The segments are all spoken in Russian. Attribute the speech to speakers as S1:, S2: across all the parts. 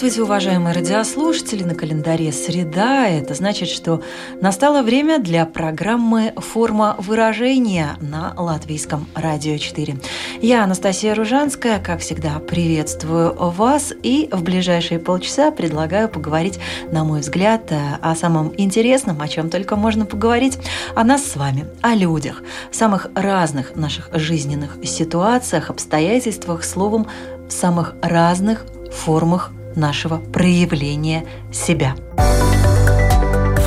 S1: Здравствуйте, уважаемые радиослушатели! На календаре среда. Это значит, что настало время для программы «Форма выражения» на Латвийском радио 4. Я, Анастасия Ружанская, как всегда, приветствую вас и в ближайшие полчаса предлагаю поговорить, на мой взгляд, о самом интересном, о чем только можно поговорить, о нас с вами, о людях, самых разных наших жизненных ситуациях, обстоятельствах, словом, в самых разных формах нашего проявления себя.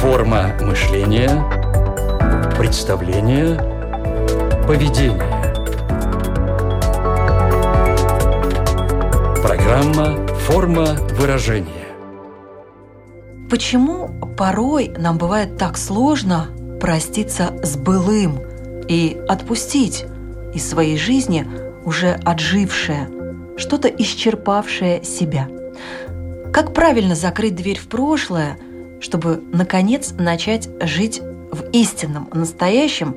S2: Форма мышления, представления, поведения. Программа «Форма выражения».
S1: Почему порой нам бывает так сложно проститься с былым и отпустить из своей жизни уже отжившее, что-то исчерпавшее себя – как правильно закрыть дверь в прошлое, чтобы, наконец, начать жить в истинном, настоящем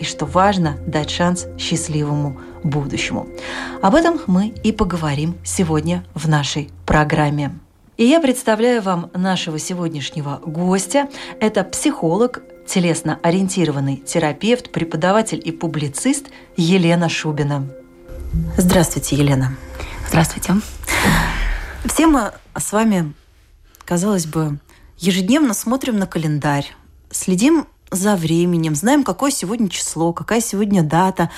S1: и, что важно, дать шанс счастливому будущему. Об этом мы и поговорим сегодня в нашей программе. И я представляю вам нашего сегодняшнего гостя. Это психолог, телесно-ориентированный терапевт, преподаватель и публицист Елена Шубина. Здравствуйте, Елена.
S3: Здравствуйте.
S1: Все мы с вами, казалось бы, ежедневно смотрим на календарь, следим за временем, знаем, какое сегодня число, какая сегодня дата.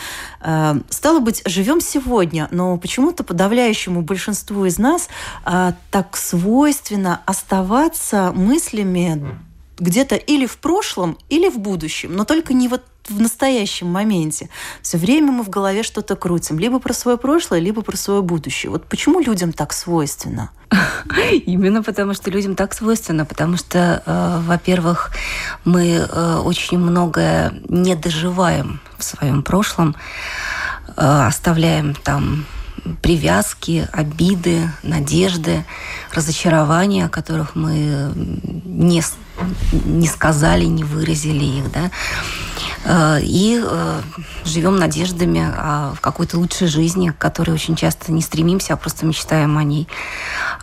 S1: Э, стало быть, живем сегодня, но почему-то подавляющему большинству из нас э, так свойственно оставаться мыслями где-то или в прошлом, или в будущем, но только не вот в настоящем моменте. Все время мы в голове что-то крутим, либо про свое прошлое, либо про свое будущее. Вот почему людям так свойственно?
S3: Именно потому, что людям так свойственно, потому что, э, во-первых, мы э, очень многое не доживаем в своем прошлом, э, оставляем там привязки, обиды, надежды, разочарования, которых мы не, не сказали, не выразили их, да. Э, и э, живем надеждами в какой-то лучшей жизни, к которой очень часто не стремимся, а просто мечтаем о ней.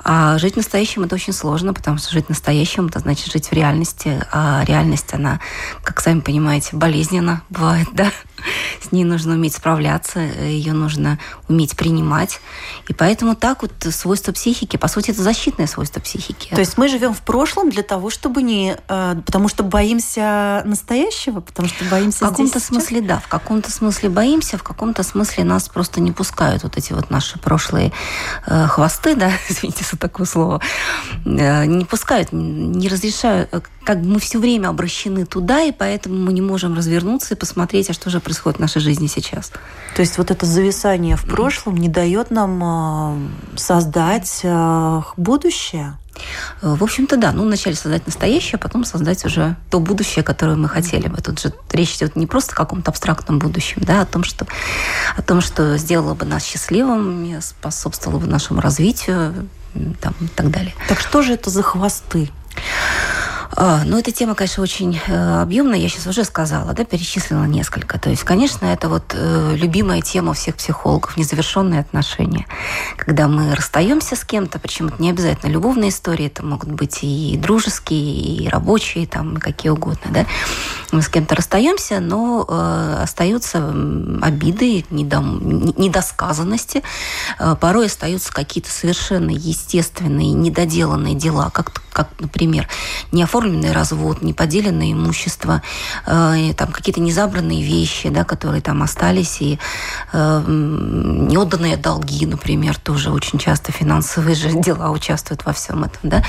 S3: А жить настоящим это очень сложно, потому что жить настоящим это значит жить в реальности, а реальность она, как сами понимаете, болезненно бывает, да. С ней нужно уметь справляться, ее нужно уметь принимать. И поэтому так вот свойство психики, по сути, это защитное свойство психики.
S1: То есть мы живем в прошлом для того, чтобы не... Э, потому что боимся настоящего, потому что боимся
S3: В каком-то смысле, да, в каком-то смысле боимся, в каком-то смысле нас просто не пускают вот эти вот наши прошлые э, хвосты, да, извините за такое слово, э, не пускают, не разрешают, э, как бы мы все время обращены туда, и поэтому мы не можем развернуться и посмотреть, а что же происходит в нашей жизни сейчас.
S1: То есть вот это зависание в прошлом не дает нам э, создать э, будущее?
S3: Э, в общем-то, да. Ну, вначале создать настоящее, а потом создать уже то будущее, которое мы хотели бы. Тут же речь идет не просто о каком-то абстрактном будущем, да, о том, что, о том, что сделало бы нас счастливым, способствовало бы нашему развитию там, и так далее.
S1: Так что же это за хвосты?
S3: А, ну, эта тема, конечно, очень э, объемная, я сейчас уже сказала, да, перечислила несколько. То есть, конечно, это вот э, любимая тема всех психологов, незавершенные отношения. Когда мы расстаемся с кем-то, причем это не обязательно любовные истории, это могут быть и дружеские, и рабочие, там, какие угодно, да. Мы с кем-то расстаемся, но э, остаются обиды, недосказанности, порой остаются какие-то совершенно естественные, недоделанные дела, как, как например, неоформленные оформленный развод, неподеленное имущество, э, там какие-то незабранные вещи, да, которые там остались, и э, неотданные долги, например, тоже очень часто финансовые же дела участвуют во всем этом, да.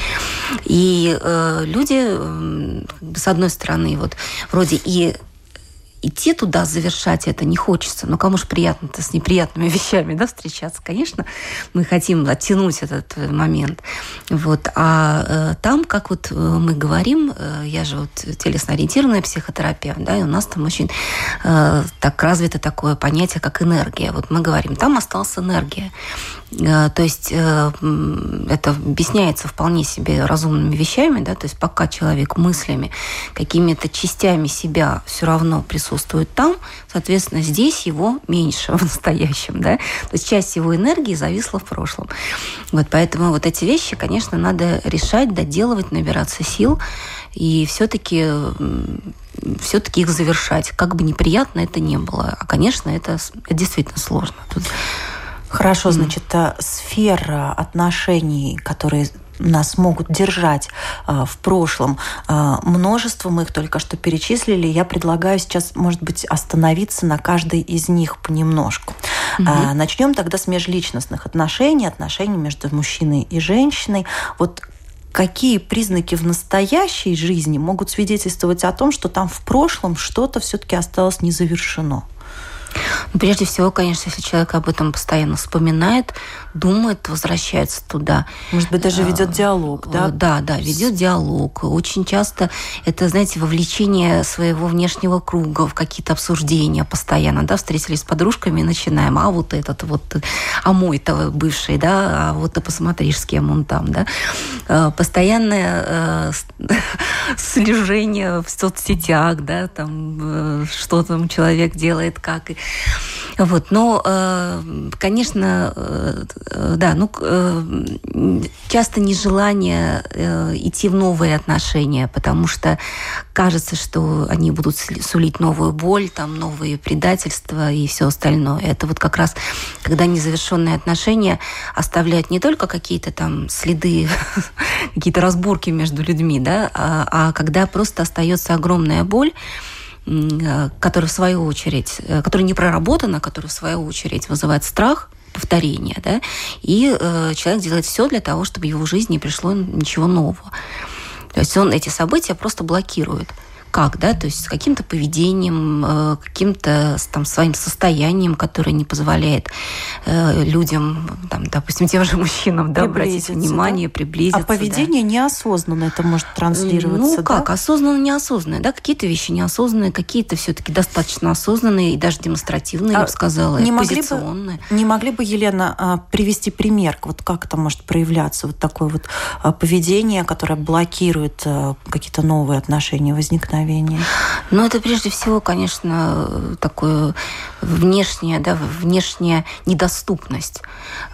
S3: И э, люди, э, с одной стороны, вот вроде и идти туда, завершать это не хочется. Но кому же приятно-то с неприятными вещами да, встречаться? Конечно, мы хотим оттянуть этот э, момент. Вот. А э, там, как вот э, мы говорим, я же вот телесно-ориентированная психотерапевт, да, и у нас там очень так развито такое понятие, как энергия. Вот мы говорим, там осталась энергия. Э, то есть э, это объясняется вполне себе разумными вещами, да, то есть пока человек мыслями, какими-то частями себя все равно присутствует там, соответственно, здесь его меньше в настоящем, да, то есть часть его энергии зависла в прошлом. Вот поэтому вот эти вещи, конечно, надо решать, доделывать, набираться сил и все-таки все-таки их завершать, как бы неприятно это не было. А, конечно, это, действительно сложно. Тут
S1: Хорошо, значит, mm. сфера отношений, которые нас могут держать а, в прошлом. А, множество мы их только что перечислили. Я предлагаю сейчас, может быть, остановиться на каждой из них понемножку. Угу. А, начнем тогда с межличностных отношений, отношений между мужчиной и женщиной. Вот какие признаки в настоящей жизни могут свидетельствовать о том, что там в прошлом что-то все-таки осталось не
S3: Ну, прежде всего, конечно, если человек об этом постоянно вспоминает, думает, возвращается туда.
S1: Может быть, даже ведет а, диалог, да?
S3: Да, да, ведет диалог. Очень часто это, знаете, вовлечение своего внешнего круга в какие-то обсуждения постоянно, да, встретились с подружками и начинаем, а вот этот вот, а мой-то бывший, да, а вот ты посмотришь, с кем он там, да. А, постоянное э, слежение в соцсетях, да, там, э, что там человек делает, как. Вот, но, э, конечно, э, да, ну, часто нежелание идти в новые отношения, потому что кажется, что они будут сулить новую боль, там, новые предательства и все остальное. Это вот как раз, когда незавершенные отношения оставляют не только какие-то там следы, какие-то разборки между людьми, да, а, а когда просто остается огромная боль, Э, которая в свою очередь, э, которая не проработана, которая в свою очередь вызывает страх, повторения, да, и э, человек делает все для того, чтобы в его жизни не пришло ничего нового. То есть он эти события просто блокирует как, да, то есть с каким-то поведением, э, каким-то там своим состоянием, которое не позволяет э, людям, там, допустим, тем же мужчинам, да, обратить внимание, да? приблизиться. А
S1: поведение
S3: да.
S1: неосознанно это может транслироваться,
S3: Ну, как, осознанно, неосознанно, да, какие-то вещи неосознанные, какие-то все-таки достаточно осознанные и даже демонстративные, а я бы сказала, не могли
S1: бы, не могли бы, Елена, а, привести пример, вот как это может проявляться, вот такое вот а, поведение, которое блокирует а, какие-то новые отношения, возникновения вдохновение?
S3: Ну, это прежде всего, конечно, такое внешняя, да, внешняя недоступность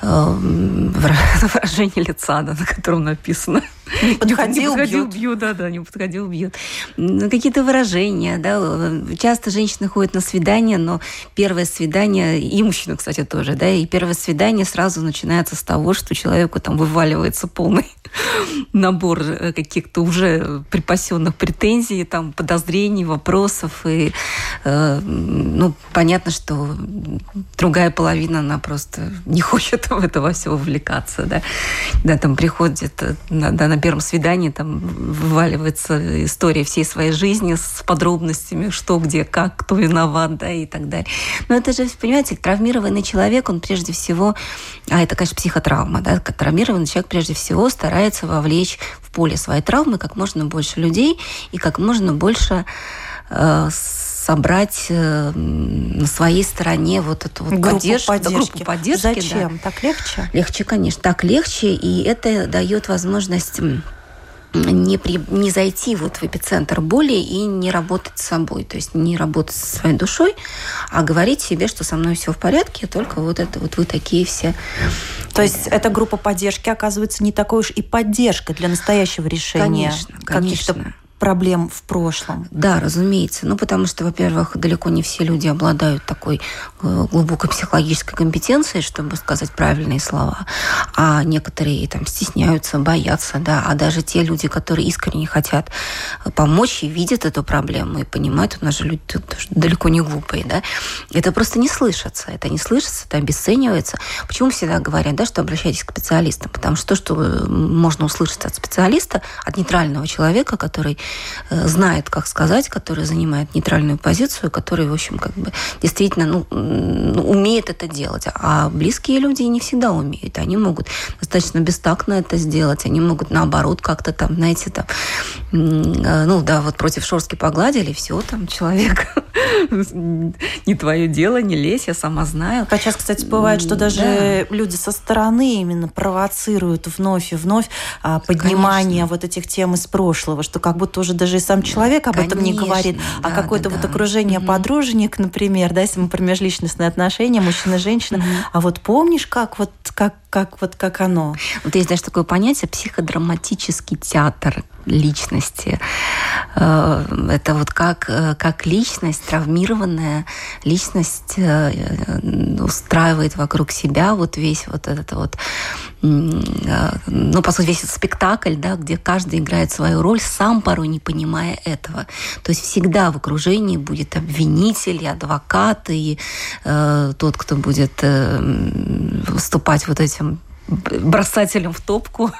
S3: э, выражение лица, да, на котором написано.
S1: Не подходил, не подходил
S3: бьют. бьют. Да, да, не подходил, бьют. Какие-то выражения, да. Часто женщины ходят на свидание, но первое свидание, и мужчина, кстати, тоже, да, и первое свидание сразу начинается с того, что человеку там вываливается полный набор э, каких-то уже припасенных претензий, там, подозрений, вопросов. И, э, ну, понятно, что другая половина, она просто не хочет в это во все вовлекаться, да. Да, там приходит э, да, на первом свидании, там вываливается история всей своей жизни с подробностями, что, где, как, кто виноват, да, и так далее. Но это же, понимаете, травмированный человек, он прежде всего, а это, конечно, психотравма, да, травмированный человек прежде всего старается вовлечь в поле своей травмы как можно больше людей и как можно больше э, собрать э, на своей стороне вот эту вот
S1: группу поддержку, поддержки. Да,
S3: группу поддержки.
S1: Зачем?
S3: Да.
S1: Так легче?
S3: Легче, конечно. Так легче, и это дает возможность не, при, не зайти вот в эпицентр боли и не работать с собой, то есть не работать со своей душой, а говорить себе, что со мной все в порядке, только вот это вот вы такие все.
S1: То есть эта группа поддержки оказывается не такой уж и поддержка для настоящего решения
S3: конечно, конечно
S1: проблем в прошлом.
S3: Да, разумеется. Ну, потому что, во-первых, далеко не все люди обладают такой глубокой психологической компетенцией, чтобы сказать правильные слова. А некоторые там стесняются, боятся, да. А даже те люди, которые искренне хотят помочь и видят эту проблему и понимают, у нас же люди далеко не глупые, да. Это просто не слышится. Это не слышится, это обесценивается. Почему всегда говорят, да, что обращайтесь к специалистам? Потому что то, что можно услышать от специалиста, от нейтрального человека, который э, знает, как сказать, который занимает нейтральную позицию, который, в общем, как бы действительно ну, умеет это делать. А близкие люди не всегда умеют. Они могут достаточно бестактно это сделать, они могут наоборот как-то там, знаете, там, э, ну да, вот против Шорски погладили, все, там человек не твое дело, не лезь, я сама знаю.
S1: Сейчас, кстати, бывает, что даже да. люди со стороны именно провоцируют вновь и вновь а, поднимание Конечно. вот этих тем из прошлого, что как будто уже даже и сам человек об Конечно, этом не говорит, а да, а какое-то да, вот да. окружение mm-hmm. подруженик, например, да, если мы про межличностные отношения, мужчина-женщина, mm-hmm. а вот помнишь, как вот как как вот как оно.
S3: Вот есть даже такое понятие психодраматический театр личности. Э, это вот как, э, как личность, травмированная личность э, устраивает вокруг себя вот весь вот этот вот, ну, по сути, весь этот спектакль, да, где каждый играет свою роль, сам порой не понимая этого. То есть всегда в окружении будет обвинитель, и адвокат, и э, тот, кто будет э, выступать вот этим бросателем в топку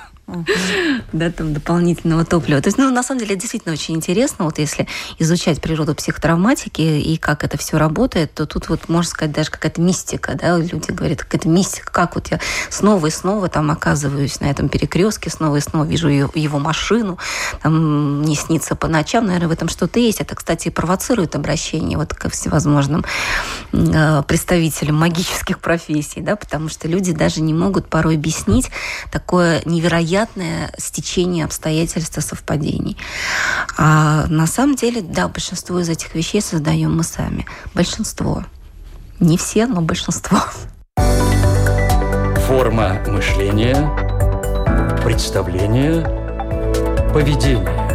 S3: да, там дополнительного топлива. То есть, ну, на самом деле, действительно очень интересно, вот если изучать природу психотравматики и как это все работает, то тут вот, можно сказать, даже какая-то мистика, да, люди говорят, какая-то мистика, как вот я снова и снова там оказываюсь на этом перекрестке, снова и снова вижу его машину, там не снится по ночам, наверное, в этом что-то есть. Это, кстати, провоцирует обращение вот ко всевозможным э, представителям магических профессий, да, потому что люди даже не могут порой объяснить такое невероятное невероятное стечение обстоятельств и совпадений. А на самом деле, да, большинство из этих вещей создаем мы сами. Большинство. Не все, но большинство.
S2: Форма мышления, представление, поведение.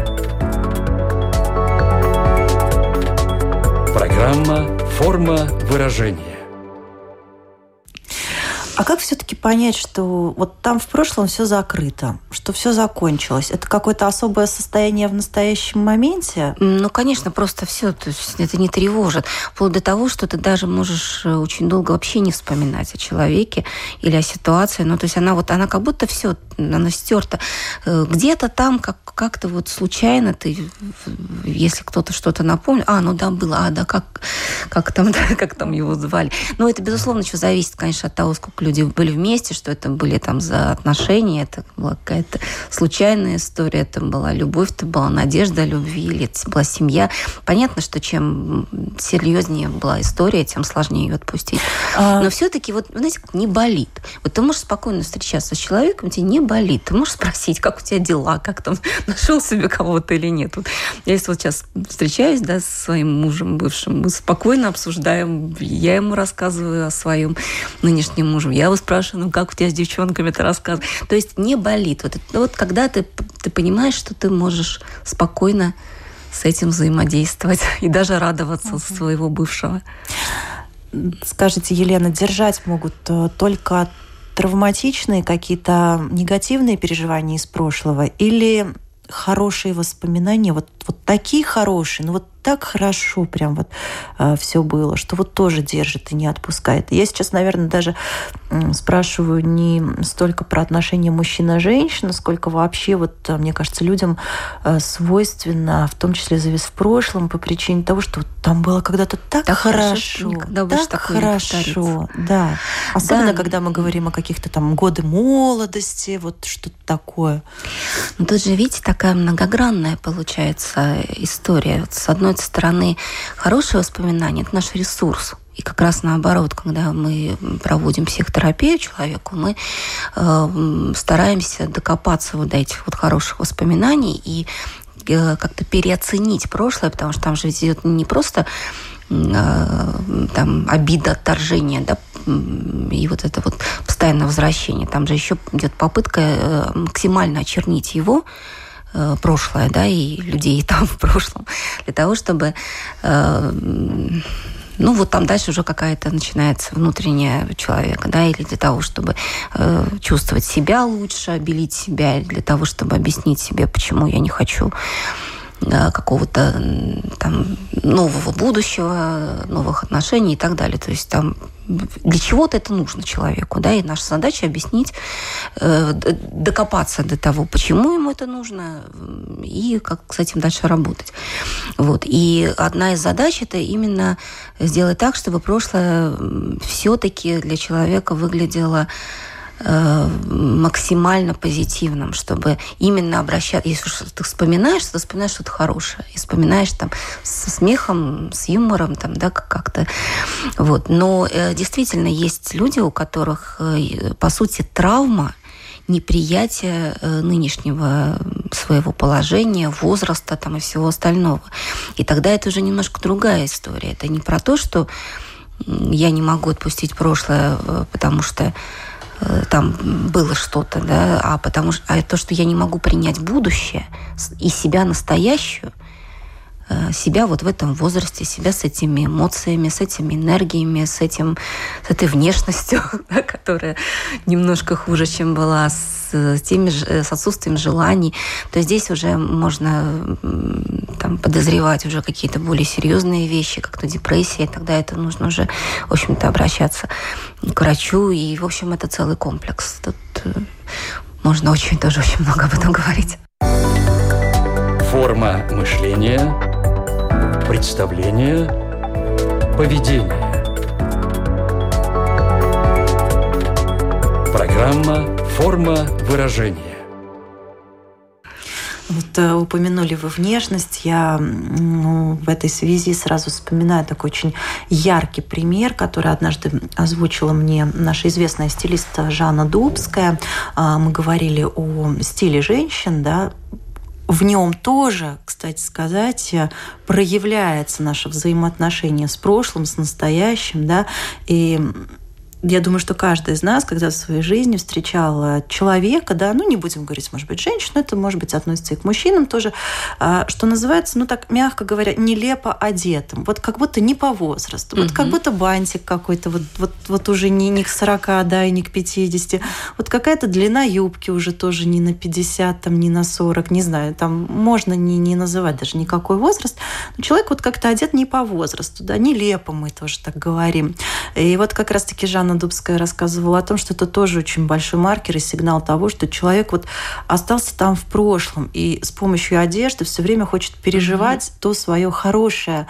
S2: Программа «Форма выражения».
S1: А как все-таки понять, что вот там в прошлом все закрыто, что все закончилось? Это какое-то особое состояние в настоящем моменте?
S3: Ну, конечно, просто все, то есть это не тревожит. Вплоть до того, что ты даже можешь э, очень долго вообще не вспоминать о человеке или о ситуации. Ну, то есть она вот, она как будто все, она стерта. Э, где-то там как, как-то вот случайно ты, если кто-то что-то напомнил, а, ну да, было, а, да, как, как там, да, как там его звали. Ну, это, безусловно, еще зависит, конечно, от того, сколько люди были вместе, что это были там за отношения, это была какая-то случайная история, это была любовь, это была надежда любви, или это была семья. Понятно, что чем серьезнее была история, тем сложнее ее отпустить. А... Но все-таки, вот, знаете, не болит. Вот ты можешь спокойно встречаться с человеком, тебе не болит. Ты можешь спросить, как у тебя дела, как там нашел себе кого-то или нет. Вот я вот сейчас встречаюсь да, с своим мужем бывшим, мы спокойно обсуждаем, я ему рассказываю о своем нынешнем муже, я его спрашиваю, ну как у тебя с девчонками это рассказываешь? То есть не болит. Вот, вот когда ты, ты понимаешь, что ты можешь спокойно с этим взаимодействовать и даже радоваться uh-huh. своего бывшего.
S1: Скажите, Елена, держать могут э, только травматичные какие-то негативные переживания из прошлого или хорошие воспоминания, вот, вот такие хорошие, ну вот так хорошо прям вот э, все было, что вот тоже держит и не отпускает. Я сейчас, наверное, даже э, спрашиваю не столько про отношения мужчина-женщина, сколько вообще, вот, э, мне кажется, людям э, свойственно, в том числе завис в прошлом, по причине того, что вот там было когда-то так, так хорошо, хорошо так хорошо, да. Особенно, да. когда мы говорим о каких-то там годы молодости, вот что-то такое.
S3: Ну, тут же, видите, такая многогранная получается история. Вот с одной стороны, хорошие воспоминания – это наш ресурс. И как раз наоборот, когда мы проводим психотерапию человеку, мы э, стараемся докопаться вот до этих вот хороших воспоминаний и э, как-то переоценить прошлое, потому что там же идет не просто э, там обида, отторжение, да, и вот это вот постоянное возвращение. Там же еще идет попытка э, максимально очернить его, Э, прошлое, да, и людей там в прошлом, для того, чтобы э, ну, вот там дальше уже какая-то начинается внутренняя человека, да, или для того, чтобы э, чувствовать себя лучше, обелить себя, или для того, чтобы объяснить себе, почему я не хочу какого-то там нового будущего, новых отношений и так далее. То есть там для чего-то это нужно человеку, да, и наша задача объяснить, э, докопаться до того, почему ему это нужно, и как с этим дальше работать. Вот. И одна из задач это именно сделать так, чтобы прошлое все-таки для человека выглядело максимально позитивным, чтобы именно обращаться, если ты вспоминаешь, то вспоминаешь что-то хорошее, и вспоминаешь там со смехом, с юмором, там, да, как-то. Вот. Но э, действительно есть люди, у которых, э, по сути, травма неприятие нынешнего своего положения, возраста там, и всего остального. И тогда это уже немножко другая история. Это не про то, что я не могу отпустить прошлое, потому что Э, там было что-то, да, а потому что а то, что я не могу принять будущее и себя настоящую, Э, себя вот в этом возрасте, себя с этими эмоциями, с этими энергиями, с, этим, с этой внешностью, которая немножко хуже, чем была, с, теми, с отсутствием желаний, то здесь уже можно там, подозревать уже какие-то более серьезные вещи, как-то депрессия, тогда это нужно уже, в общем-то, обращаться к врачу, и, в общем, это целый комплекс. Тут э, можно очень тоже очень много об этом говорить.
S2: Форма мышления – представление, поведение. Программа «Форма выражения».
S1: Вот э, упомянули вы внешность. Я ну, в этой связи сразу вспоминаю такой очень яркий пример, который однажды озвучила мне наша известная стилист Жанна Дубская. А, мы говорили о стиле женщин, да, в нем тоже, кстати сказать, проявляется наше взаимоотношение с прошлым, с настоящим, да, и я думаю, что каждый из нас, когда в своей жизни встречал человека, да, ну не будем говорить, может быть, женщину, это, может быть, относится и к мужчинам тоже, а, что называется, ну так, мягко говоря, нелепо одетым. Вот как будто не по возрасту. Вот как будто бантик какой-то, вот, вот, вот уже не, не к 40, да, и не к 50. Вот какая-то длина юбки уже тоже не на 50, там, не на 40, не знаю, там можно не, не называть даже никакой возраст. Но человек вот как-то одет не по возрасту, да, нелепо мы тоже так говорим. И вот как раз-таки Жанна Анна Дубская рассказывала о том, что это тоже очень большой маркер и сигнал того, что человек вот остался там в прошлом и с помощью одежды все время хочет переживать mm-hmm. то свое хорошее,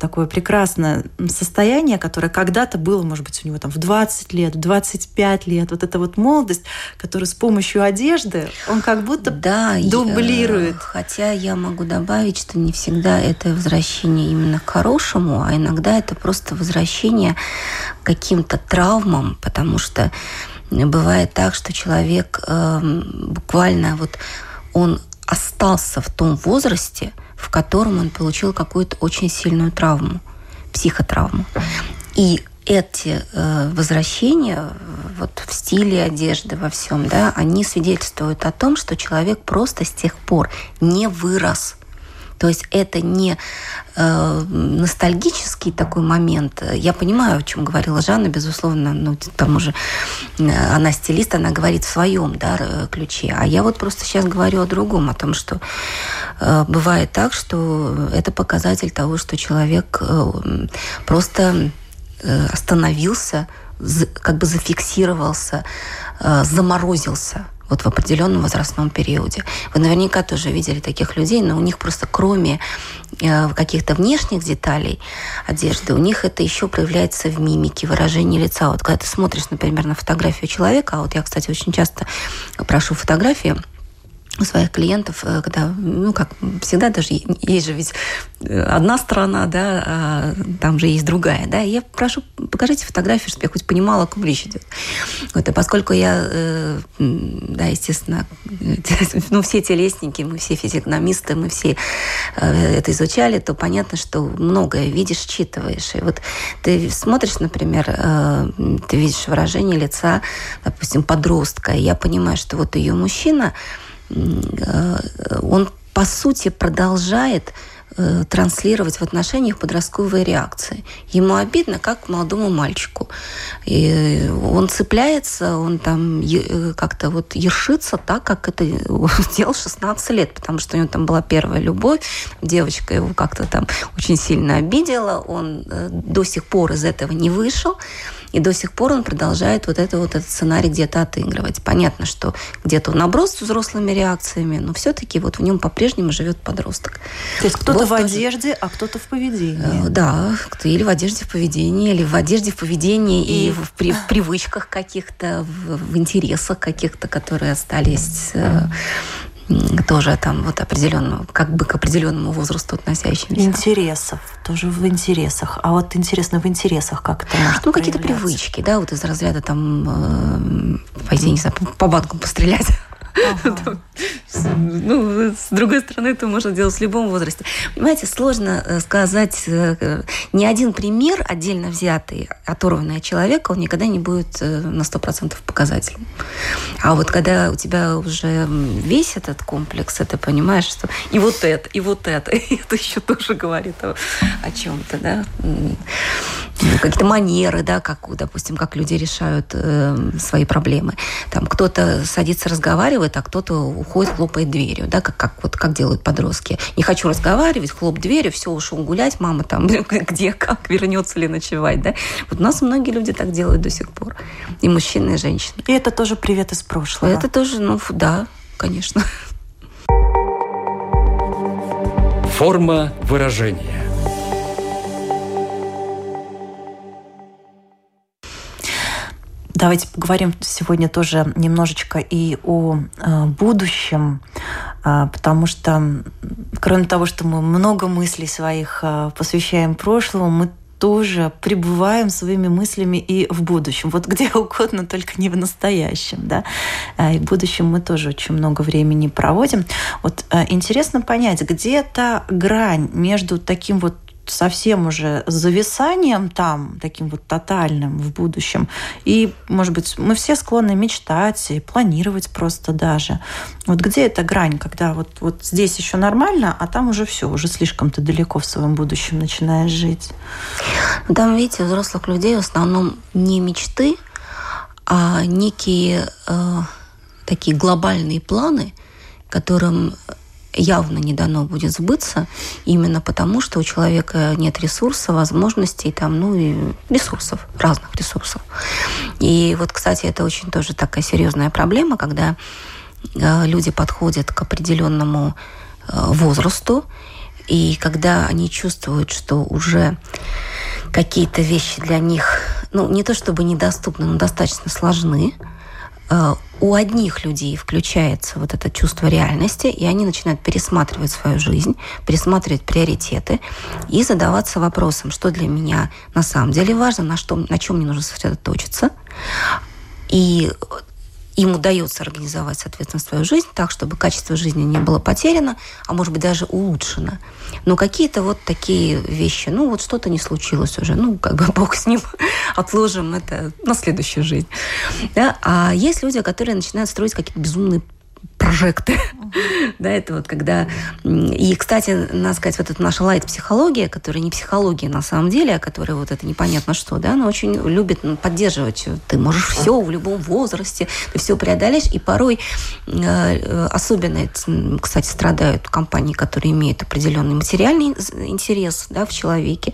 S1: такое прекрасное состояние, которое когда-то было, может быть, у него там в 20 лет, в 25 лет. Вот эта вот молодость, которую с помощью одежды он как будто да, дублирует. Я,
S3: хотя я могу добавить, что не всегда это возвращение именно к хорошему, а иногда это просто возвращение каким-то травмам, потому что бывает так, что человек э, буквально вот он остался в том возрасте, в котором он получил какую-то очень сильную травму, психотравму. И эти э, возвращения вот в стиле одежды, во всем, да, они свидетельствуют о том, что человек просто с тех пор не вырос то есть это не э, ностальгический такой момент. Я понимаю, о чем говорила Жанна, безусловно, ну, к тому же э, она стилист, она говорит в своем да, ключе. А я вот просто сейчас говорю о другом, о том, что э, бывает так, что это показатель того, что человек э, просто э, остановился, как бы зафиксировался, э, заморозился – вот в определенном возрастном периоде. Вы наверняка тоже видели таких людей, но у них просто кроме э, каких-то внешних деталей одежды, у них это еще проявляется в мимике, выражении лица. Вот когда ты смотришь, например, на фотографию человека, а вот я, кстати, очень часто прошу фотографии, у своих клиентов, э, когда, ну, как всегда, даже есть же ведь э, одна сторона, да, а там же есть другая, да, я прошу, покажите фотографию, чтобы я хоть понимала, ком речь идет. Вот, и поскольку я, э, да, естественно, ну, все телесники, мы все физиогномисты, мы все это изучали, то понятно, что многое видишь, считываешь. И вот ты смотришь, например, ты видишь выражение лица, допустим, подростка, и я понимаю, что вот ее мужчина, он по сути продолжает э, транслировать в отношениях подростковые реакции. Ему обидно, как молодому мальчику. И он цепляется, он там э, как-то вот ершится так, как это сделал 16 лет, потому что у него там была первая любовь, девочка его как-то там очень сильно обидела, он э, до сих пор из этого не вышел. И до сих пор он продолжает вот это вот этот сценарий где-то отыгрывать. Понятно, что где-то он оброс с взрослыми реакциями, но все-таки вот в нем по-прежнему живет подросток.
S1: То есть кто-то вот в одежде, а кто-то в поведении.
S3: Э, да, кто или в одежде в поведении, или в одежде в поведенении и, и в, при, в привычках каких-то, в, в интересах каких-то, которые остались э, тоже там вот определенного, как бы к определенному возрасту относящимся.
S1: Интересов, тоже в интересах. А вот интересно, в интересах как это может
S3: Ну, какие-то привычки, да, вот из разряда там, э, пойти, не знаю, по банкам пострелять. Ну, с другой стороны, это можно делать в любом возрасте. Понимаете, сложно э, сказать э, ни один пример, отдельно взятый, оторванный от человека, он никогда не будет э, на 100% показателем. А вот когда у тебя уже весь этот комплекс, ты понимаешь, что и вот это, и вот это, и это еще тоже говорит о, о чем-то, да. Какие-то манеры, да, как, допустим, как люди решают э, свои проблемы. Там кто-то садится разговаривает, а кто-то уходит, хлопает дверью, да, как, как, вот, как делают подростки. Не хочу разговаривать, хлоп дверью, все, ушел гулять, мама там где, как, вернется ли ночевать, да. Вот у нас многие люди так делают до сих пор. И мужчины, и женщины.
S1: И это тоже привет из прошлого.
S3: Это тоже, ну, да, конечно.
S2: Форма выражения.
S1: Давайте поговорим сегодня тоже немножечко и о э, будущем, э, потому что кроме того, что мы много мыслей своих э, посвящаем прошлому, мы тоже пребываем своими мыслями и в будущем. Вот где угодно, только не в настоящем. Да? И в будущем мы тоже очень много времени проводим. Вот интересно понять, где то грань между таким вот совсем уже зависанием там, таким вот тотальным в будущем. И, может быть, мы все склонны мечтать и планировать просто даже. Вот где эта грань, когда вот, вот здесь еще нормально, а там уже все, уже слишком ты далеко в своем будущем начинаешь жить?
S3: Там, видите, у взрослых людей в основном не мечты, а некие э, такие глобальные планы, которым явно не дано будет сбыться, именно потому, что у человека нет ресурса, возможностей, там, ну и ресурсов, разных ресурсов. И вот, кстати, это очень тоже такая серьезная проблема, когда э, люди подходят к определенному э, возрасту, и когда они чувствуют, что уже какие-то вещи для них, ну, не то чтобы недоступны, но достаточно сложны, у одних людей включается вот это чувство реальности, и они начинают пересматривать свою жизнь, пересматривать приоритеты и задаваться вопросом, что для меня на самом деле важно, на, что, на чем мне нужно сосредоточиться. И им удается организовать, соответственно, свою жизнь так, чтобы качество жизни не было потеряно, а может быть даже улучшено. Но какие-то вот такие вещи, ну вот что-то не случилось уже, ну как бы бог с ним, отложим это на следующую жизнь. Да? А есть люди, которые начинают строить какие-то безумные прожекты. Uh-huh. да, это вот когда... И, кстати, надо сказать, вот эта наша лайт-психология, которая не психология на самом деле, а которая вот это непонятно что, да, она очень любит поддерживать. Ты можешь все в любом возрасте, ты все преодолеешь, и порой э, особенно, кстати, страдают компании, которые имеют определенный материальный интерес да, в человеке,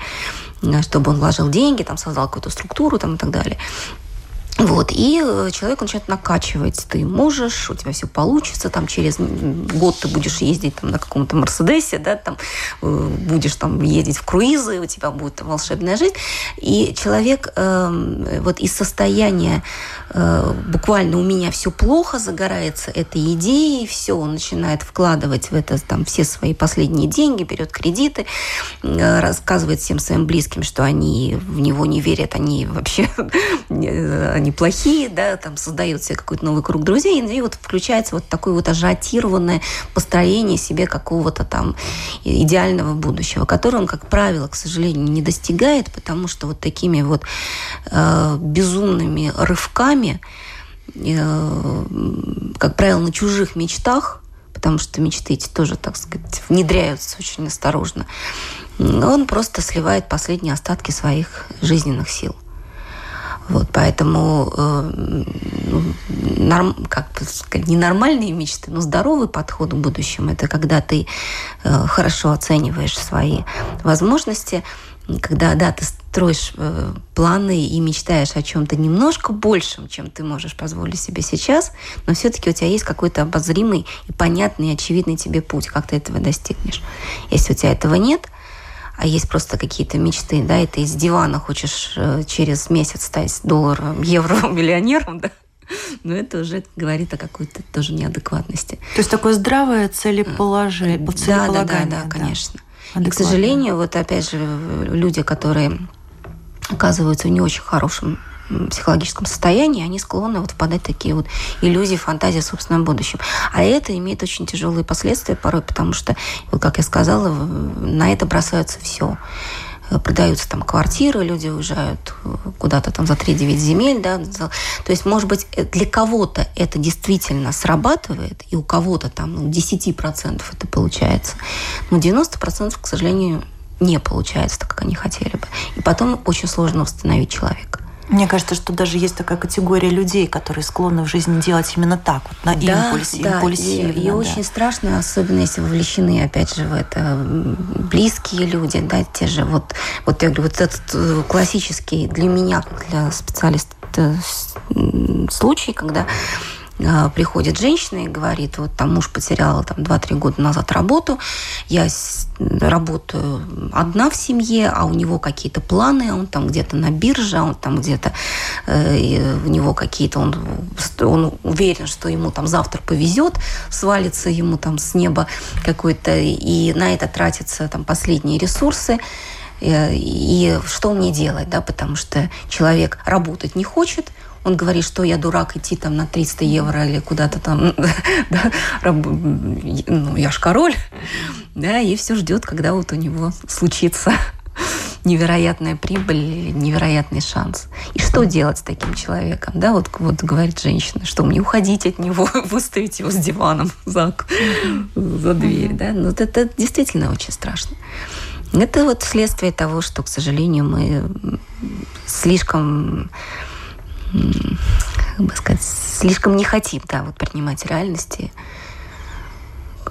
S3: э, чтобы он вложил деньги, там, создал какую-то структуру там, и так далее. Вот, и э, человек начинает накачивать. Ты можешь, у тебя все получится, там через год ты будешь ездить там, на каком-то Мерседесе, да, там э, будешь там ездить в круизы, у тебя будет там, волшебная жизнь. И человек э, вот из состояния э, буквально у меня все плохо, загорается этой идеей, все, он начинает вкладывать в это там все свои последние деньги, берет кредиты, э, рассказывает всем своим близким, что они в него не верят, они вообще они плохие, да, там создают себе какой-то новый круг друзей, и вот включается вот такое вот ажиотированное построение себе какого-то там идеального будущего, которое он, как правило, к сожалению, не достигает, потому что вот такими вот э, безумными рывками, э, как правило, на чужих мечтах потому что мечты эти тоже, так сказать, внедряются очень осторожно. Он просто сливает последние остатки своих жизненных сил. Вот, поэтому э, норм, как бы сказать, ненормальные мечты, но здоровый подход к будущему – это когда ты э, хорошо оцениваешь свои возможности, когда, да, ты строишь э, планы и мечтаешь о чем-то немножко большем, чем ты можешь позволить себе сейчас, но все-таки у тебя есть какой-то обозримый и понятный, и очевидный тебе путь, как ты этого достигнешь. Если у тебя этого нет, а есть просто какие-то мечты, да, и ты из дивана хочешь э, через месяц стать долларом, евро миллионером, да, но это уже говорит о какой-то тоже неадекватности.
S1: То есть такое здравое целеположение,
S3: да, да, да, да, конечно. И, к сожалению, вот опять же, люди, которые оказываются в не очень хорошем психологическом состоянии, они склонны вот впадать в такие вот иллюзии, фантазии о собственном будущем. А это имеет очень тяжелые последствия порой, потому что, вот как я сказала, на это бросаются все продаются там квартиры, люди уезжают куда-то там за 3-9 земель, да, то есть, может быть, для кого-то это действительно срабатывает, и у кого-то там ну, 10% это получается, но 90%, к сожалению, не получается так, как они хотели бы. И потом очень сложно восстановить человека.
S1: Мне кажется, что даже есть такая категория людей, которые склонны в жизни делать именно так, вот на да, импульсе, да, импульсивно.
S3: И, и да. очень страшно, особенно если вовлечены, опять же, в это близкие люди, да, те же вот, вот я говорю, вот этот э, классический для меня, как для специалиста, случай, когда приходит женщина и говорит, вот там муж потерял там 2-3 года назад работу, я работаю одна в семье, а у него какие-то планы, он там где-то на бирже, он там где-то, э, у него какие-то, он, он уверен, что ему там завтра повезет, свалится ему там с неба какой-то, и на это тратятся там последние ресурсы, э, и что мне делать, да, потому что человек работать не хочет, он говорит, что я дурак идти там на 300 евро или куда-то там, ну, я ж король, да, и все ждет, когда вот у него случится невероятная прибыль, невероятный шанс. И что делать с таким человеком? Да, вот, вот говорит женщина, что мне уходить от него, выставить его с диваном за, за дверь. Да? Но вот это действительно очень страшно. Это вот следствие того, что, к сожалению, мы слишком как бы сказать, слишком не хотим, да, вот принимать реальности,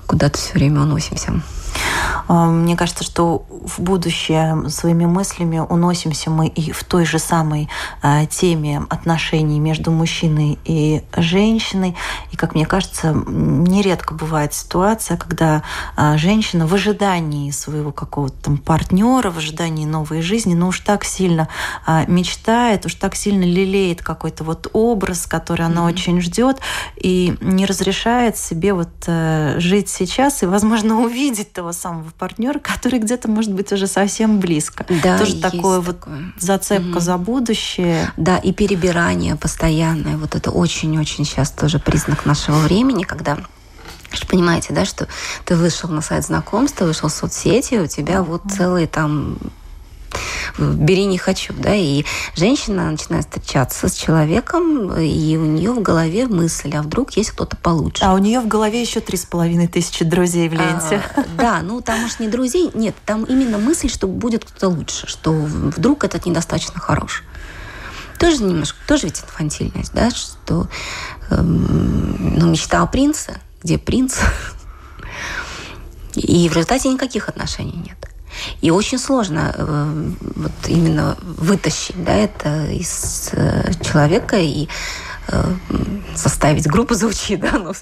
S3: куда-то все время уносимся.
S1: А, мне кажется, что в будущее своими мыслями уносимся мы и в той же самой а, теме отношений между мужчиной и женщиной. И, как мне кажется, нередко бывает ситуация, когда а, женщина в ожидании своего какого-то там партнера, в ожидании новой жизни, ну уж так сильно мечтает, уж так сильно лелеет какой-то вот образ, который она mm-hmm. очень ждет, и не разрешает себе вот э, жить сейчас и, возможно, увидеть того самого партнера, который где-то может быть уже совсем близко.
S3: Да,
S1: Тоже такое вот зацепка угу. за будущее.
S3: Да, и перебирание постоянное. Вот это очень-очень сейчас тоже признак нашего времени, когда Понимаете, да, что ты вышел на сайт знакомств, ты вышел в соцсети, у тебя вот целые там бери не хочу, да, и женщина начинает встречаться с человеком, и у нее в голове мысль, а вдруг есть кто-то получше.
S1: А у нее в голове еще три с половиной тысячи друзей в ленте.
S3: А, да, ну там уж не друзей, нет, там именно мысль, что будет кто-то лучше, что вдруг этот недостаточно хорош. Тоже немножко, тоже ведь инфантильность, да, что эм, ну, мечта о принце, где принц, и в результате никаких отношений нет. И очень сложно э, вот именно вытащить да, это из э, человека и э, заставить группу звучит, да, но,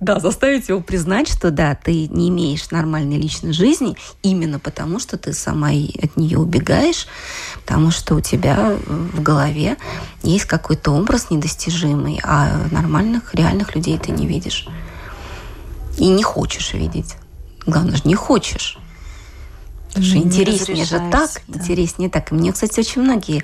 S3: да, заставить его признать, что да, ты не имеешь нормальной личной жизни именно потому, что ты сама от нее убегаешь, потому что у тебя в голове есть какой-то образ недостижимый, а нормальных, реальных людей ты не видишь. И не хочешь видеть. Главное же, не хочешь. Что интереснее же так, да. интереснее так. И мне, кстати, очень многие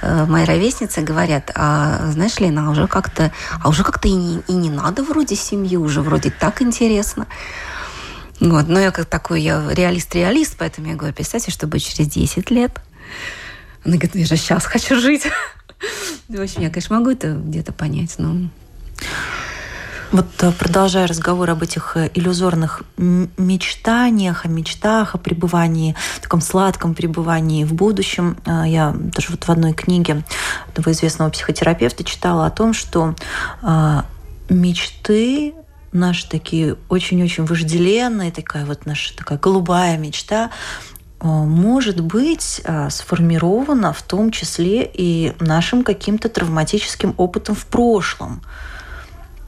S3: э, мои ровесницы говорят, а знаешь, Лена, а уже как-то, а уже как-то и не, и не надо вроде семьи, уже вроде так интересно. Вот. Но я как такой, я реалист-реалист, поэтому я говорю, представьте, что будет через 10 лет. Она говорит, я же сейчас хочу жить. В общем, я, конечно, могу это где-то понять, но
S1: Вот э, продолжая разговор об этих э, иллюзорных мечтаниях, о мечтах, о пребывании, таком сладком пребывании в будущем, э, я тоже вот в одной книге одного известного психотерапевта читала о том, что мечты наши такие очень-очень вожделенные, такая вот наша такая голубая мечта, может быть сформирована в том числе и нашим каким-то травматическим опытом в прошлом.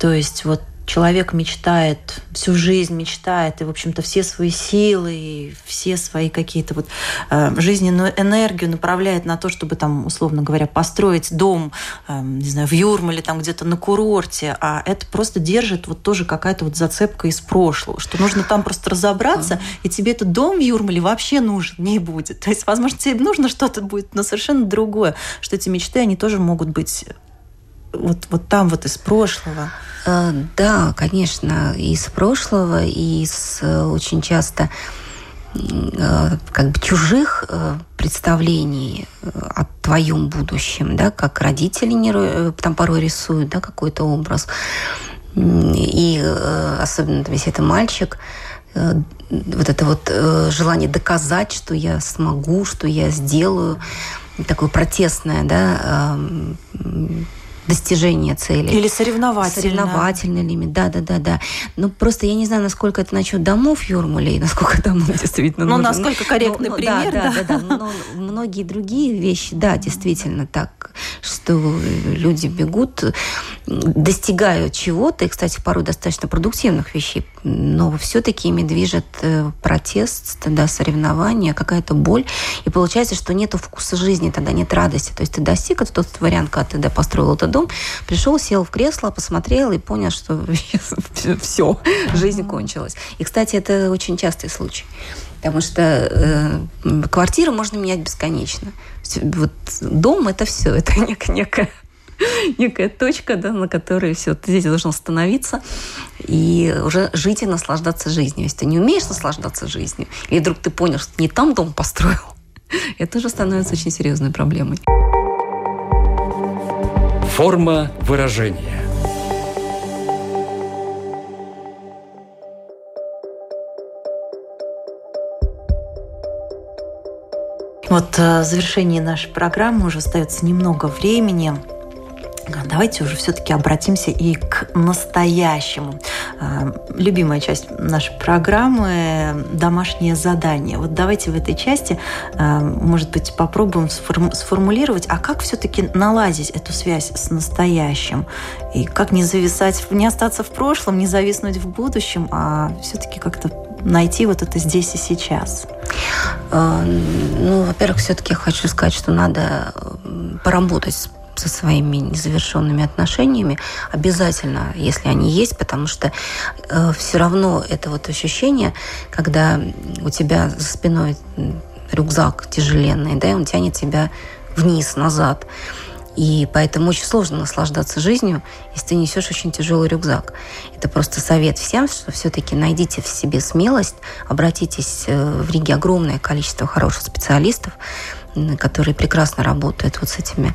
S1: То есть вот человек мечтает, всю жизнь мечтает, и, в общем-то, все свои силы, и все свои какие-то вот э, жизненную энергию направляет на то, чтобы там, условно говоря, построить дом, э, не знаю, в Юрмале, там где-то на курорте, а это просто держит вот тоже какая-то вот зацепка из прошлого, что нужно там просто разобраться, и тебе этот дом в Юрмале вообще нужен не будет. То есть, возможно, тебе нужно что-то будет, но совершенно другое, что эти мечты, они тоже могут быть вот, вот там вот из прошлого.
S3: Э, да, конечно, из прошлого, и из э, очень часто э, как бы чужих представлений о твоем будущем, да, как родители там порой рисуют, да, какой-то образ. И особенно если это мальчик, вот это вот желание доказать, что я смогу, что я сделаю, такое протестное, да, достижения цели.
S1: Или соревновательный.
S3: Соревновательный лимит, да-да-да-да. Ну, просто я не знаю, насколько это насчет домов Юрмалей, насколько домов действительно
S1: Ну, насколько корректный ну, пример,
S3: да. Да, да, да. Но многие другие вещи, да, действительно так, что люди бегут, достигают чего-то, и, кстати, порой достаточно продуктивных вещей, но все-таки ими движет э, протест, да, соревнования, какая-то боль, и получается, что нет вкуса жизни, тогда нет радости. То есть ты достиг, это тот вариант, когда ты да, построил этот дом, пришел, сел в кресло, посмотрел и понял, что все, жизнь кончилась. И, кстати, это очень частый случай. Потому что э, квартиру можно менять бесконечно. Вот дом это все, это некая, некая некая точка, да, на которой все, ты здесь должен остановиться и уже жить и наслаждаться жизнью. Если ты не умеешь наслаждаться жизнью, или вдруг ты понял, что не там дом построил, это уже становится очень серьезной проблемой.
S2: Форма выражения.
S1: Вот э, в завершении нашей программы уже остается немного времени. Давайте уже все-таки обратимся и к настоящему. А, любимая часть нашей программы – домашнее задание. Вот давайте в этой части, а, может быть, попробуем сформулировать, а как все-таки наладить эту связь с настоящим? И как не зависать, не остаться в прошлом, не зависнуть в будущем, а все-таки как-то найти вот это здесь и сейчас?
S3: А, ну, во-первых, все-таки хочу сказать, что надо поработать с со своими незавершенными отношениями обязательно, если они есть, потому что э, все равно это вот ощущение, когда у тебя за спиной рюкзак тяжеленный, да, и он тянет тебя вниз, назад. И поэтому очень сложно наслаждаться жизнью, если ты несешь очень тяжелый рюкзак. Это просто совет всем, что все-таки найдите в себе смелость, обратитесь э, в Риге огромное количество хороших специалистов, которые прекрасно работают вот с этими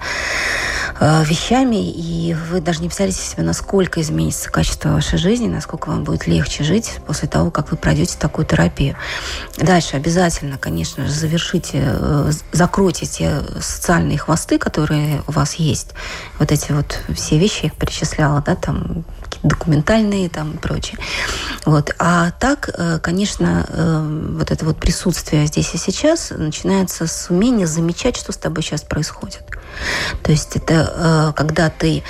S3: э, вещами, и вы даже не представляете себе, насколько изменится качество вашей жизни, насколько вам будет легче жить после того, как вы пройдете такую терапию. Дальше обязательно, конечно же, завершите, э, закройте те социальные хвосты, которые у вас есть. Вот эти вот все вещи я их перечисляла, да, там документальные там и прочее. Вот. А так, э, конечно, э, вот это вот присутствие здесь и сейчас начинается с умения замечать, что с тобой сейчас происходит. То есть это э, когда ты,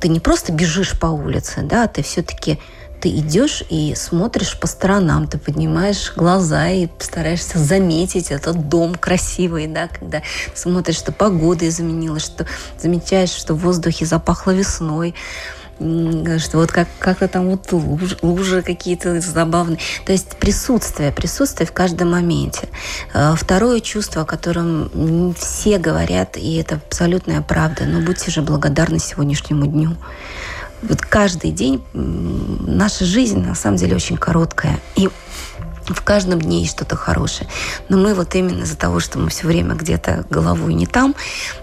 S3: ты не просто бежишь по улице, да, ты все-таки ты идешь и смотришь по сторонам, ты поднимаешь глаза и стараешься заметить этот дом красивый, да, когда смотришь, что погода изменилась, что замечаешь, что в воздухе запахло весной, что вот как, как-то там вот луж, лужи какие-то забавные. То есть присутствие, присутствие в каждом моменте. А, второе чувство, о котором все говорят, и это абсолютная правда, но будьте же благодарны сегодняшнему дню. Вот каждый день наша жизнь на самом деле очень короткая. И в каждом дне есть что-то хорошее. Но мы вот именно из-за того, что мы все время где-то головой не там,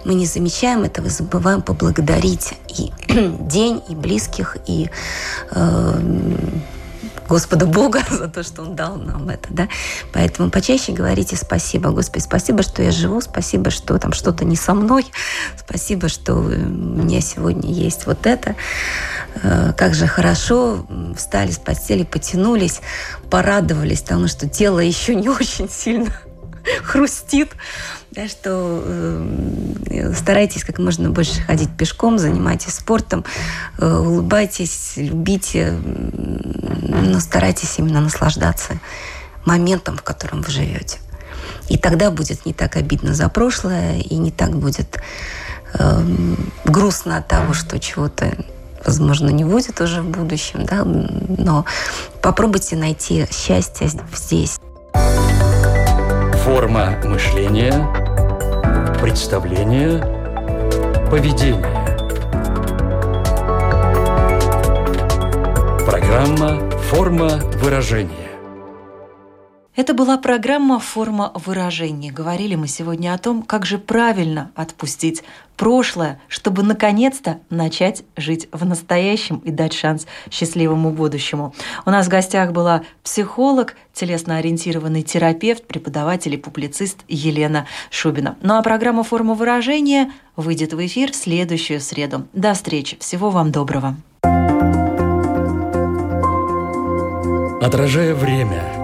S3: мы не замечаем этого, забываем поблагодарить и день, и близких, и э, Господа Бога за то, что Он дал нам это, да. Поэтому почаще говорите спасибо, Господи, спасибо, что я живу, спасибо, что там что-то не со мной, спасибо, что у меня сегодня есть вот это. Э, как же хорошо, встали с постели, потянулись, порадовались тому, что тело еще не очень сильно хрустит, да, что э, старайтесь как можно больше ходить пешком, занимайтесь спортом, э, улыбайтесь, любите, но старайтесь именно наслаждаться моментом, в котором вы живете. И тогда будет не так обидно за прошлое, и не так будет э, грустно от того, что чего-то, возможно, не будет уже в будущем, да, но попробуйте найти счастье здесь.
S2: Форма мышления, представление, поведение. Программа «Форма выражения».
S1: Это была программа «Форма выражения». Говорили мы сегодня о том, как же правильно отпустить прошлое, чтобы наконец-то начать жить в настоящем и дать шанс счастливому будущему. У нас в гостях была психолог, телесно-ориентированный терапевт, преподаватель и публицист Елена Шубина. Ну а программа «Форма выражения» выйдет в эфир в следующую среду. До встречи. Всего вам доброго.
S2: Отражая время –